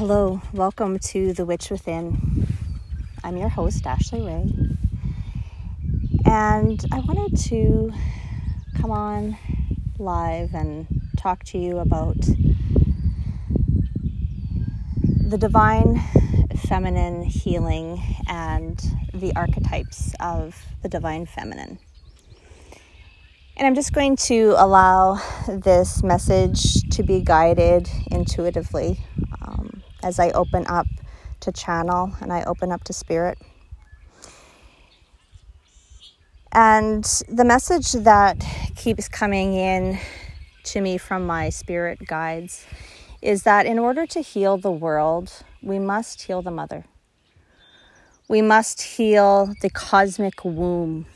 Hello, welcome to The Witch Within. I'm your host, Ashley Ray, and I wanted to come on live and talk to you about the divine feminine healing and the archetypes of the divine feminine. And I'm just going to allow this message to be guided intuitively um, as I open up to channel and I open up to spirit. And the message that keeps coming in to me from my spirit guides is that in order to heal the world, we must heal the mother. We must heal the cosmic womb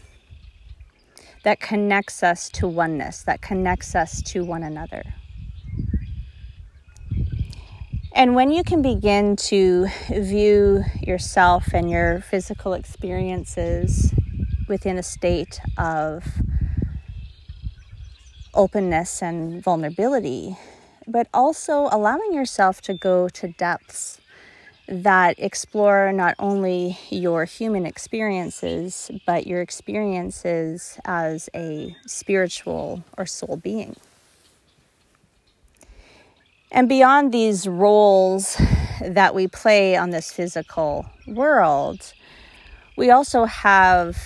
that connects us to oneness, that connects us to one another. And when you can begin to view yourself and your physical experiences within a state of openness and vulnerability, but also allowing yourself to go to depths that explore not only your human experiences, but your experiences as a spiritual or soul being. And beyond these roles that we play on this physical world, we also have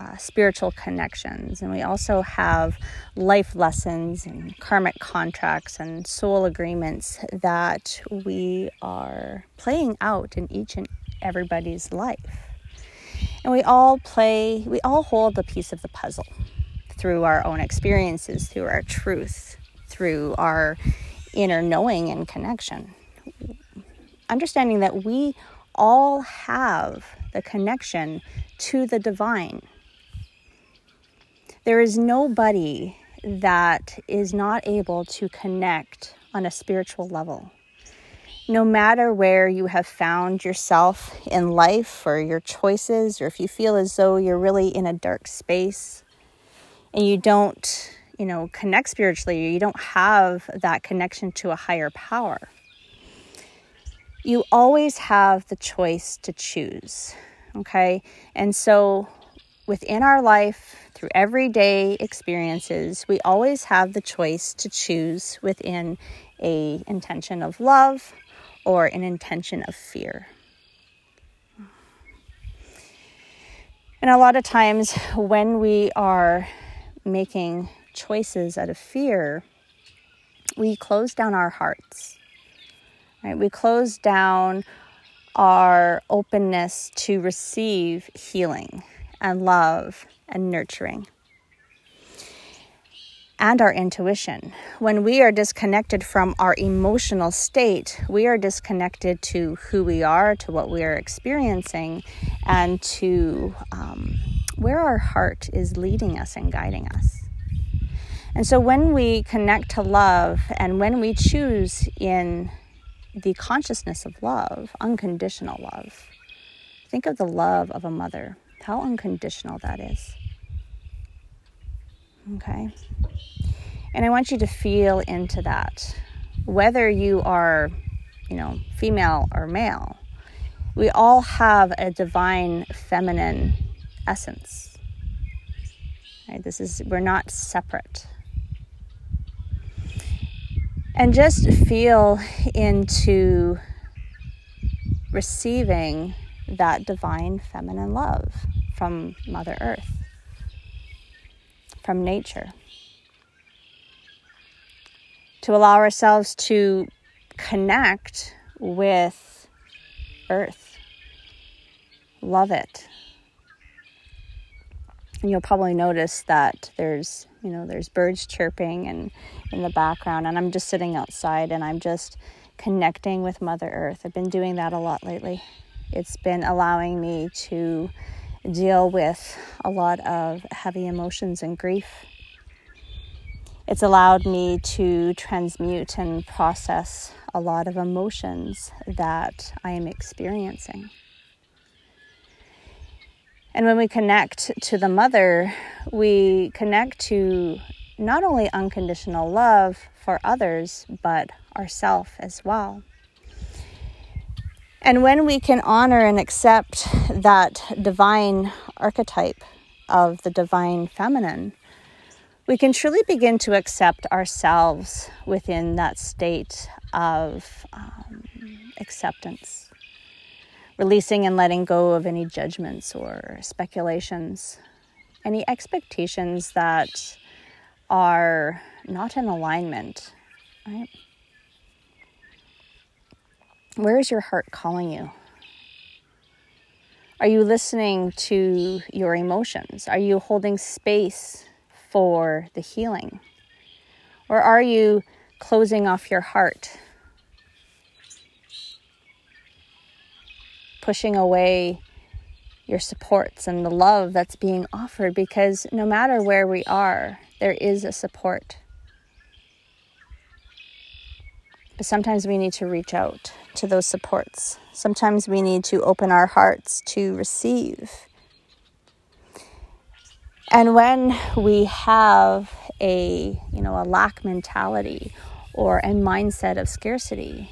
uh, spiritual connections, and we also have life lessons and karmic contracts and soul agreements that we are playing out in each and everybody's life. And we all play, we all hold a piece of the puzzle through our own experiences, through our truth, through our inner knowing and connection. Understanding that we all have the connection to the divine there is nobody that is not able to connect on a spiritual level. No matter where you have found yourself in life or your choices, or if you feel as though you're really in a dark space and you don't, you know, connect spiritually, you don't have that connection to a higher power, you always have the choice to choose. Okay. And so within our life, through everyday experiences, we always have the choice to choose within a intention of love or an intention of fear. And a lot of times when we are making choices out of fear, we close down our hearts. Right? We close down our openness to receive healing and love and nurturing. And our intuition. When we are disconnected from our emotional state, we are disconnected to who we are, to what we are experiencing, and to um, where our heart is leading us and guiding us. And so when we connect to love and when we choose in the consciousness of love, unconditional love, think of the love of a mother how unconditional that is. Okay? And I want you to feel into that. Whether you are, you know, female or male, we all have a divine feminine essence. Right? This is, we're not separate. And just feel into receiving that divine feminine love from Mother Earth, from nature. To allow ourselves to connect with Earth, love it. And you'll probably notice that there's, you know, there's birds chirping and in the background, and I'm just sitting outside and I'm just connecting with Mother Earth. I've been doing that a lot lately. It's been allowing me to deal with a lot of heavy emotions and grief. It's allowed me to transmute and process a lot of emotions that I am experiencing. And when we connect to the mother, we connect to not only unconditional love for others, but ourself as well. And when we can honor and accept that divine archetype of the divine feminine, we can truly begin to accept ourselves within that state of um, acceptance, releasing and letting go of any judgments or speculations, any expectations that are not in alignment, right? Where is your heart calling you? Are you listening to your emotions? Are you holding space for the healing? Or are you closing off your heart? Pushing away your supports and the love that's being offered because no matter where we are, there is a support. But sometimes we need to reach out to those supports. Sometimes we need to open our hearts to receive. And when we have a, you know, a lack mentality or a mindset of scarcity,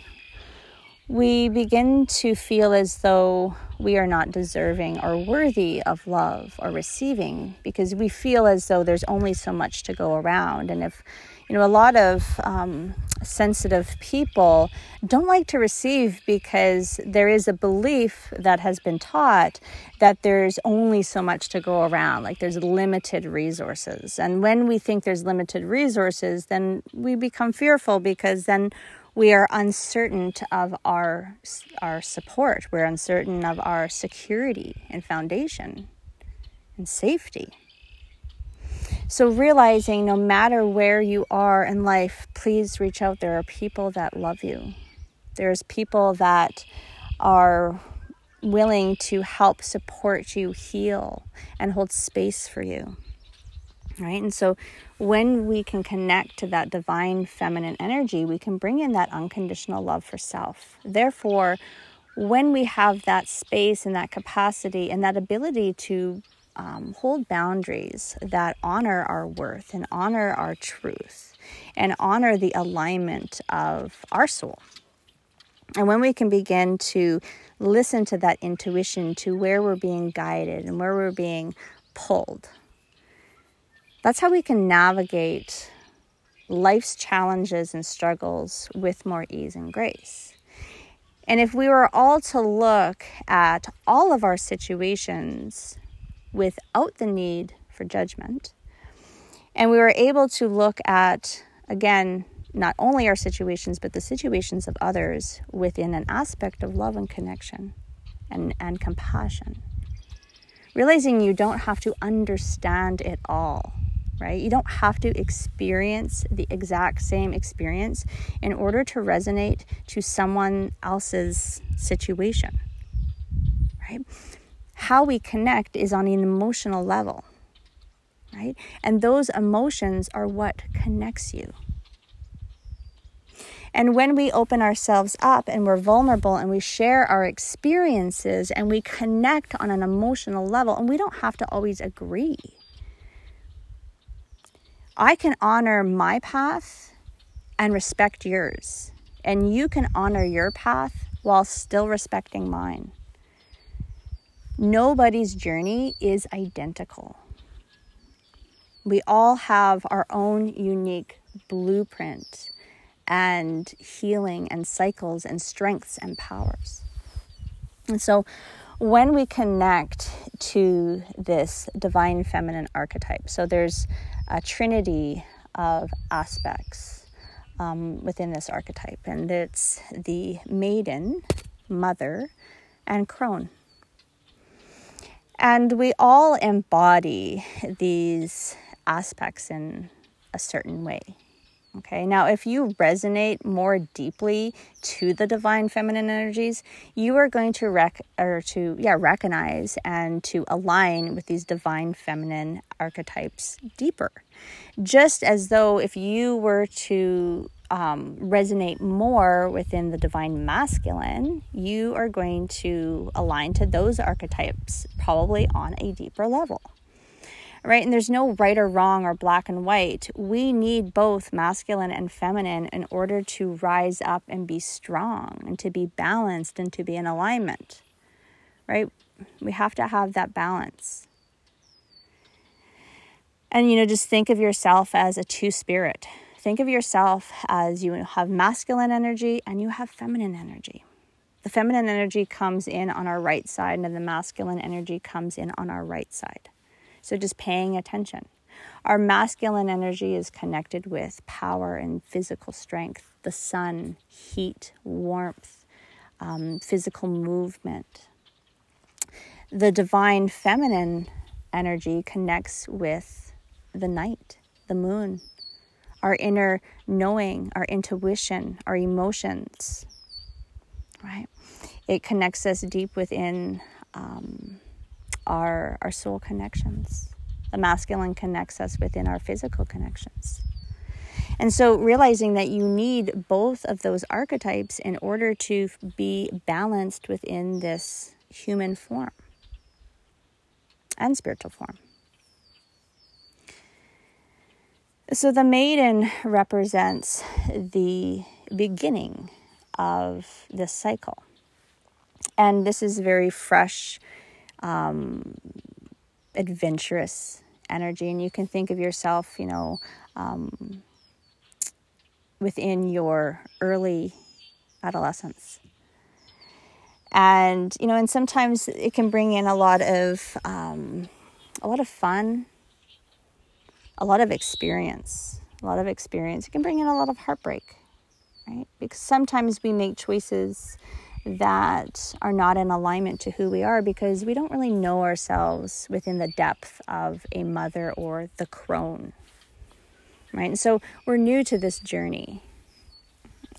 we begin to feel as though we are not deserving or worthy of love or receiving because we feel as though there's only so much to go around. And if, you know, a lot of um, sensitive people don't like to receive because there is a belief that has been taught that there's only so much to go around, like there's limited resources. And when we think there's limited resources, then we become fearful because then we are uncertain of our our support. We're uncertain of our security and foundation and safety. So realizing no matter where you are in life please reach out. There are people that love you. There's people that are willing to help support you heal and hold space for you right and so when we can connect to that divine feminine energy, we can bring in that unconditional love for self. Therefore, when we have that space and that capacity and that ability to um, hold boundaries that honor our worth and honor our truth and honor the alignment of our soul. And when we can begin to listen to that intuition, to where we're being guided and where we're being pulled, that's how we can navigate life's challenges and struggles with more ease and grace. And if we were all to look at all of our situations without the need for judgment, and we were able to look at, again, not only our situations, but the situations of others within an aspect of love and connection and, and compassion. Realizing you don't have to understand it all right? You don't have to experience the exact same experience in order to resonate to someone else's situation, right? How we connect is on an emotional level, right? And those emotions are what connects you. And when we open ourselves up and we're vulnerable and we share our experiences and we connect on an emotional level, and we don't have to always agree I can honor my path and respect yours. And you can honor your path while still respecting mine. Nobody's journey is identical. We all have our own unique blueprint and healing and cycles and strengths and powers. And so when we connect to this divine feminine archetype, so there's a trinity of aspects um, within this archetype, and it's the maiden, mother, and crone. And we all embody these aspects in a certain way. Okay, now if you resonate more deeply to the divine feminine energies, you are going to rec or to yeah recognize and to align with these divine feminine archetypes deeper. Just as though if you were to um, resonate more within the divine masculine, you are going to align to those archetypes probably on a deeper level right? And there's no right or wrong or black and white. We need both masculine and feminine in order to rise up and be strong and to be balanced and to be in alignment, right? We have to have that balance. And, you know, just think of yourself as a two spirit. Think of yourself as you have masculine energy and you have feminine energy. The feminine energy comes in on our right side, and the masculine energy comes in on our right side. So just paying attention. Our masculine energy is connected with power and physical strength, the sun, heat, warmth, um, physical movement. The divine feminine energy connects with the night, the moon, our inner knowing, our intuition, our emotions, right? It connects us deep within um, our, our soul connections. The masculine connects us within our physical connections. And so, realizing that you need both of those archetypes in order to be balanced within this human form and spiritual form. So, the maiden represents the beginning of this cycle. And this is very fresh um, adventurous energy. And you can think of yourself, you know, um, within your early adolescence. And, you know, and sometimes it can bring in a lot of, um, a lot of fun, a lot of experience, a lot of experience. It can bring in a lot of heartbreak, right? Because sometimes we make choices that are not in alignment to who we are because we don't really know ourselves within the depth of a mother or the crone. Right? And so we're new to this journey.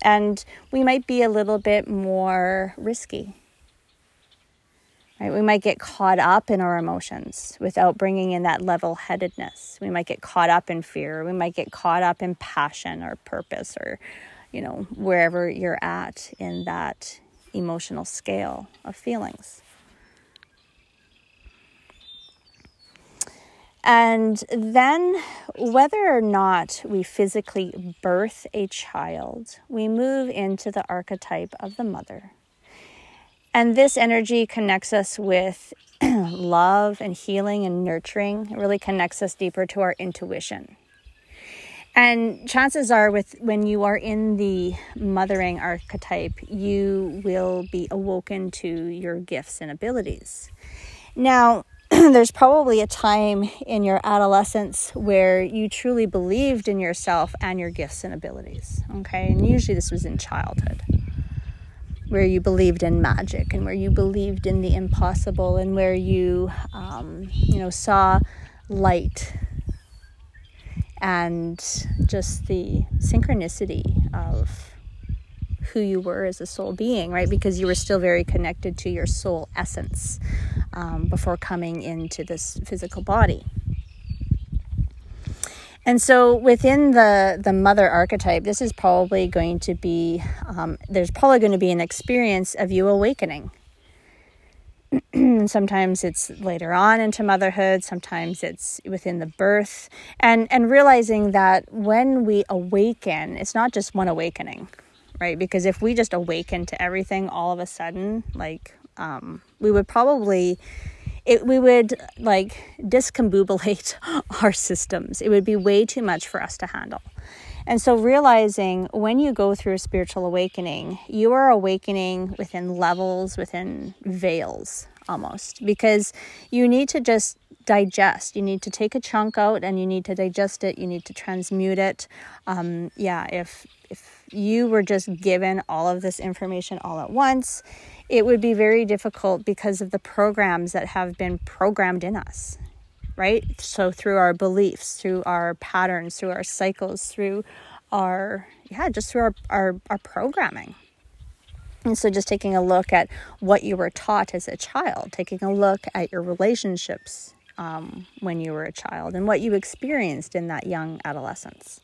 And we might be a little bit more risky. Right? We might get caught up in our emotions without bringing in that level headedness. We might get caught up in fear. We might get caught up in passion or purpose or, you know, wherever you're at in that emotional scale of feelings. And then, whether or not we physically birth a child, we move into the archetype of the mother. And this energy connects us with love and healing and nurturing. It really connects us deeper to our intuition. And chances are, with when you are in the mothering archetype, you will be awoken to your gifts and abilities. Now, there's probably a time in your adolescence where you truly believed in yourself and your gifts and abilities. Okay, and usually this was in childhood, where you believed in magic and where you believed in the impossible and where you, um, you know, saw light and just the synchronicity of who you were as a soul being, right? Because you were still very connected to your soul essence um, before coming into this physical body. And so within the, the mother archetype, this is probably going to be, um, there's probably going to be an experience of you awakening sometimes it's later on into motherhood sometimes it's within the birth and and realizing that when we awaken it's not just one awakening right? Because if we just awaken to everything all of a sudden like um, we would probably it, we would like discombobulate our systems. It would be way too much for us to handle and so, realizing when you go through a spiritual awakening, you are awakening within levels, within veils almost, because you need to just digest. You need to take a chunk out and you need to digest it. You need to transmute it. Um, yeah, if if you were just given all of this information all at once, it would be very difficult because of the programs that have been programmed in us right? So through our beliefs, through our patterns, through our cycles, through our yeah, just through our, our, our programming. And so, just taking a look at what you were taught as a child, taking a look at your relationships um, when you were a child, and what you experienced in that young adolescence.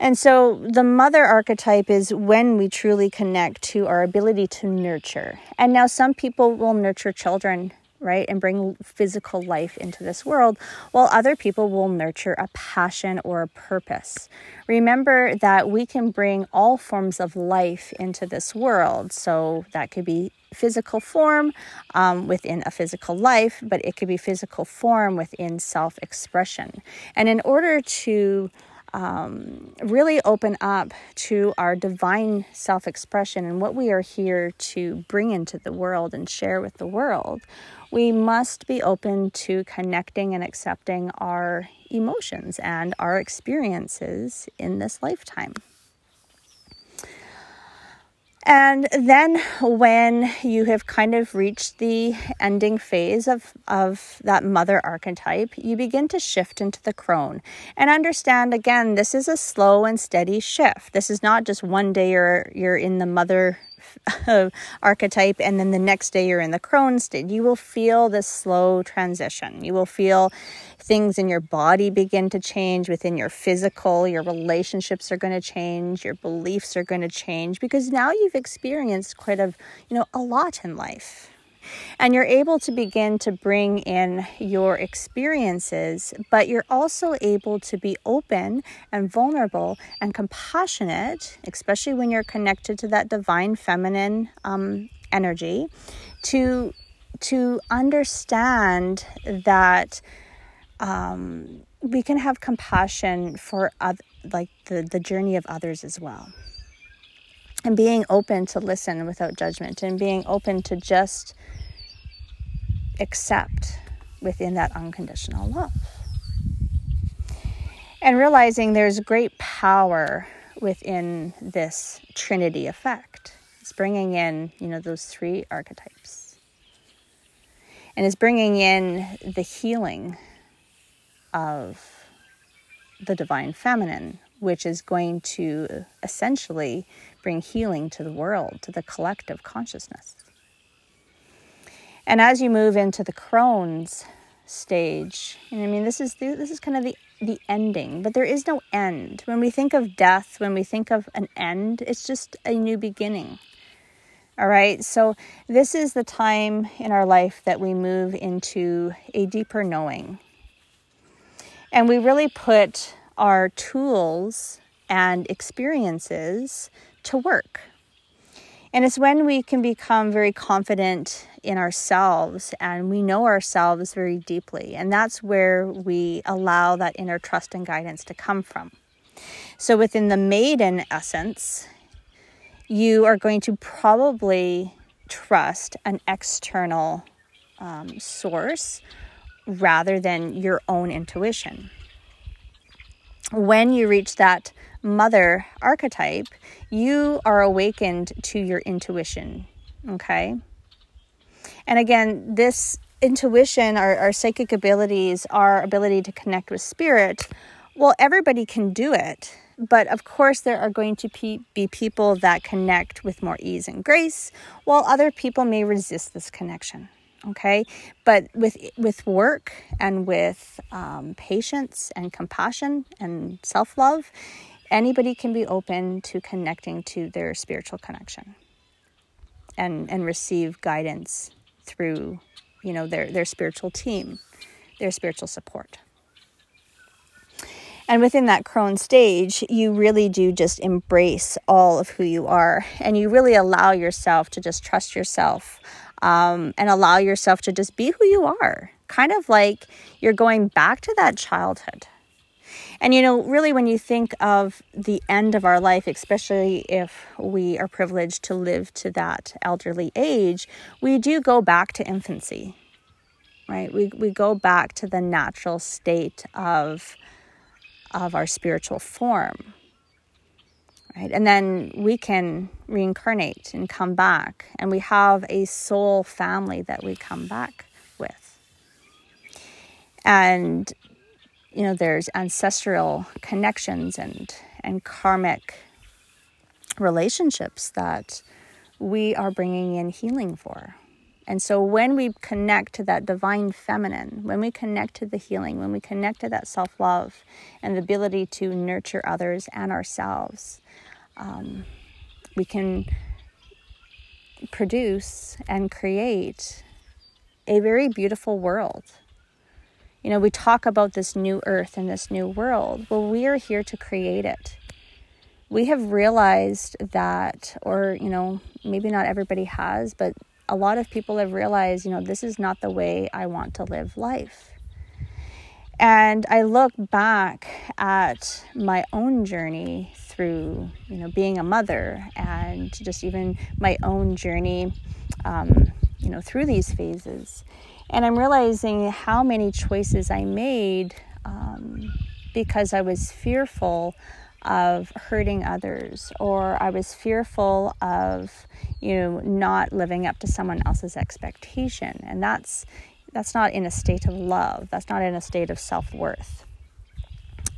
And so, the mother archetype is when we truly connect to our ability to nurture. And now, some people will nurture children right? And bring physical life into this world, while other people will nurture a passion or a purpose. Remember that we can bring all forms of life into this world. So that could be physical form um, within a physical life, but it could be physical form within self expression. And in order to um, really open up to our divine self expression and what we are here to bring into the world and share with the world, we must be open to connecting and accepting our emotions and our experiences in this lifetime. And then when you have kind of reached the ending phase of, of that mother archetype, you begin to shift into the crone. And understand again, this is a slow and steady shift. This is not just one day you're you're in the mother archetype and then the next day you're in the crone state. You will feel this slow transition. You will feel things in your body begin to change within your physical, your relationships are going to change, your beliefs are going to change because now you've experienced quite a, you know, a lot in life. And you're able to begin to bring in your experiences, but you're also able to be open and vulnerable and compassionate, especially when you're connected to that divine feminine um, energy, to to understand that um, we can have compassion for other, like the, the journey of others as well. And being open to listen without judgment and being open to just accept within that unconditional love. And realizing there's great power within this trinity effect. It's bringing in, you know, those three archetypes. And it's bringing in the healing of the divine feminine, which is going to essentially bring healing to the world, to the collective consciousness. And as you move into the crone's stage, I mean, this is the, this is kind of the the ending, but there is no end. When we think of death, when we think of an end, it's just a new beginning. All right, so this is the time in our life that we move into a deeper knowing, and we really put our tools and experiences to work. And it's when we can become very confident in ourselves and we know ourselves very deeply. And that's where we allow that inner trust and guidance to come from. So, within the maiden essence, you are going to probably trust an external um, source rather than your own intuition. When you reach that mother archetype, you are awakened to your intuition. Okay. And again, this intuition, our, our psychic abilities, our ability to connect with spirit, well, everybody can do it. But of course, there are going to be people that connect with more ease and grace, while other people may resist this connection okay but with with work and with um, patience and compassion and self-love anybody can be open to connecting to their spiritual connection and and receive guidance through you know their their spiritual team their spiritual support and within that crone stage, you really do just embrace all of who you are. And you really allow yourself to just trust yourself um, and allow yourself to just be who you are. Kind of like you're going back to that childhood. And you know, really, when you think of the end of our life, especially if we are privileged to live to that elderly age, we do go back to infancy, right? We, we go back to the natural state of, of our spiritual form right? And then we can reincarnate and come back, and we have a soul family that we come back with. And you know, there's ancestral connections and and karmic relationships that we are bringing in healing for. And so when we connect to that divine feminine, when we connect to the healing, when we connect to that self love and the ability to nurture others and ourselves, um, we can produce and create a very beautiful world. You know, we talk about this new earth and this new world. Well, we are here to create it. We have realized that, or, you know, maybe not everybody has, but a lot of people have realized, you know, this is not the way I want to live life. And I look back at my own journey through, you know, being a mother and just even my own journey, um, you know, through these phases. And I'm realizing how many choices I made um, because I was fearful of hurting others or I was fearful of, you know, not living up to someone else's expectation. And that's, that's not in a state of love. That's not in a state of self worth.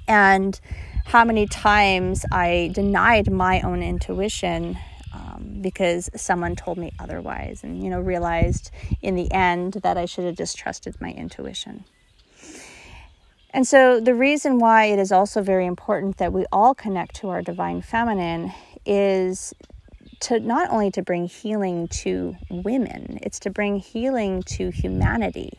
And how many times I denied my own intuition um, because someone told me otherwise, and you know, realized in the end that I should have just trusted my intuition. And so, the reason why it is also very important that we all connect to our divine feminine is to not only to bring healing to women, it's to bring healing to humanity.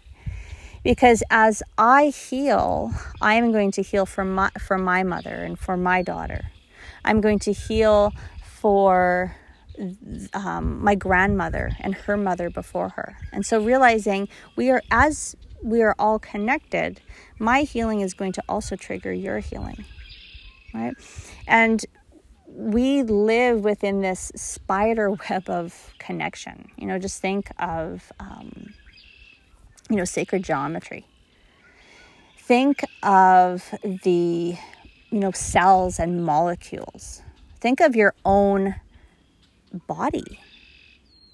Because as I heal, I am going to heal for my for my mother and for my daughter. I'm going to heal for um, my grandmother and her mother before her. And so realizing we are as we are all connected, my healing is going to also trigger your healing. Right? And we live within this spider web of connection. You know, just think of, um, you know, sacred geometry. Think of the, you know, cells and molecules. Think of your own body,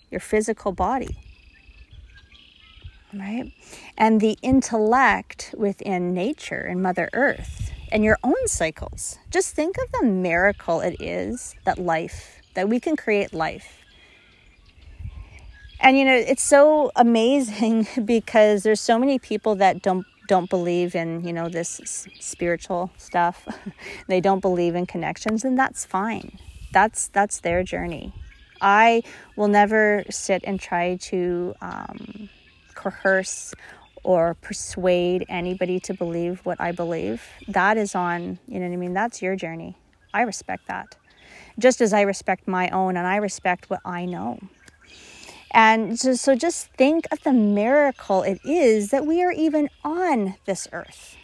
your physical body. Right? And the intellect within nature and Mother Earth and your own cycles. Just think of the miracle it is that life, that we can create life. And you know, it's so amazing because there's so many people that don't don't believe in, you know, this spiritual stuff. they don't believe in connections and that's fine. That's that's their journey. I will never sit and try to um, coerce or persuade anybody to believe what I believe. That is on, you know what I mean? That's your journey. I respect that. Just as I respect my own and I respect what I know. And so, so just think of the miracle it is that we are even on this earth.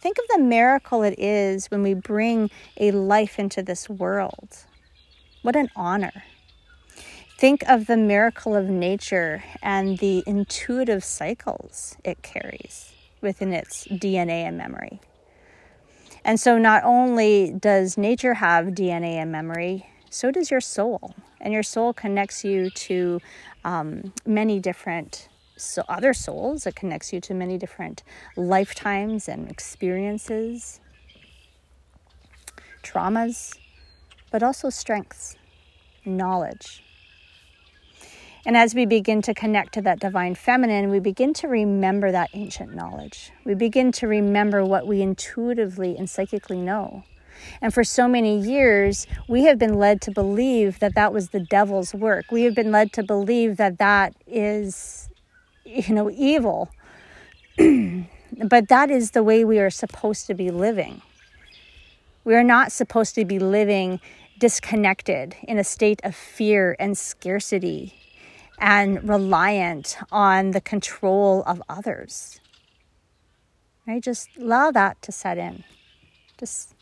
Think of the miracle it is when we bring a life into this world. What an honor. Think of the miracle of nature and the intuitive cycles it carries within its DNA and memory. And so, not only does nature have DNA and memory, so does your soul. And your soul connects you to um, many different so other souls. It connects you to many different lifetimes and experiences, traumas, but also strengths, knowledge, and as we begin to connect to that divine feminine, we begin to remember that ancient knowledge. We begin to remember what we intuitively and psychically know. And for so many years, we have been led to believe that that was the devil's work. We have been led to believe that that is, you know, evil. but that is the way we are supposed to be living. We are not supposed to be living disconnected in a state of fear and scarcity and reliant on the control of others. Right? Just allow that to set in. Just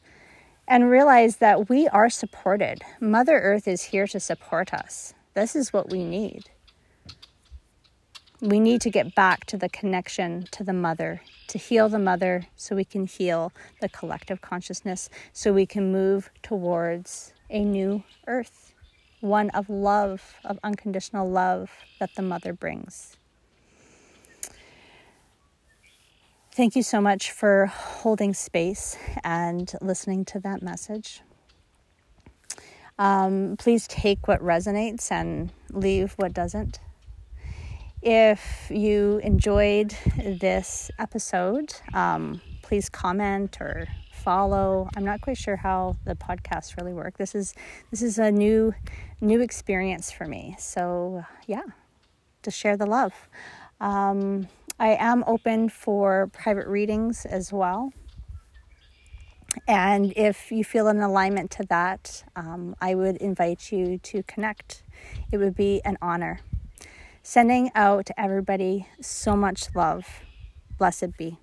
and realize that we are supported. Mother Earth is here to support us. This is what we need. We need to get back to the connection to the mother, to heal the mother so we can heal the collective consciousness, so we can move towards a new earth one of love, of unconditional love that the mother brings. Thank you so much for holding space and listening to that message. Um, please take what resonates and leave what doesn't. If you enjoyed this episode, um, please comment or follow. I'm not quite sure how the podcasts really work. This is this is a new new experience for me. So yeah, to share the love. Um, I am open for private readings as well. And if you feel an alignment to that, um, I would invite you to connect. It would be an honor. Sending out to everybody so much love. Blessed be.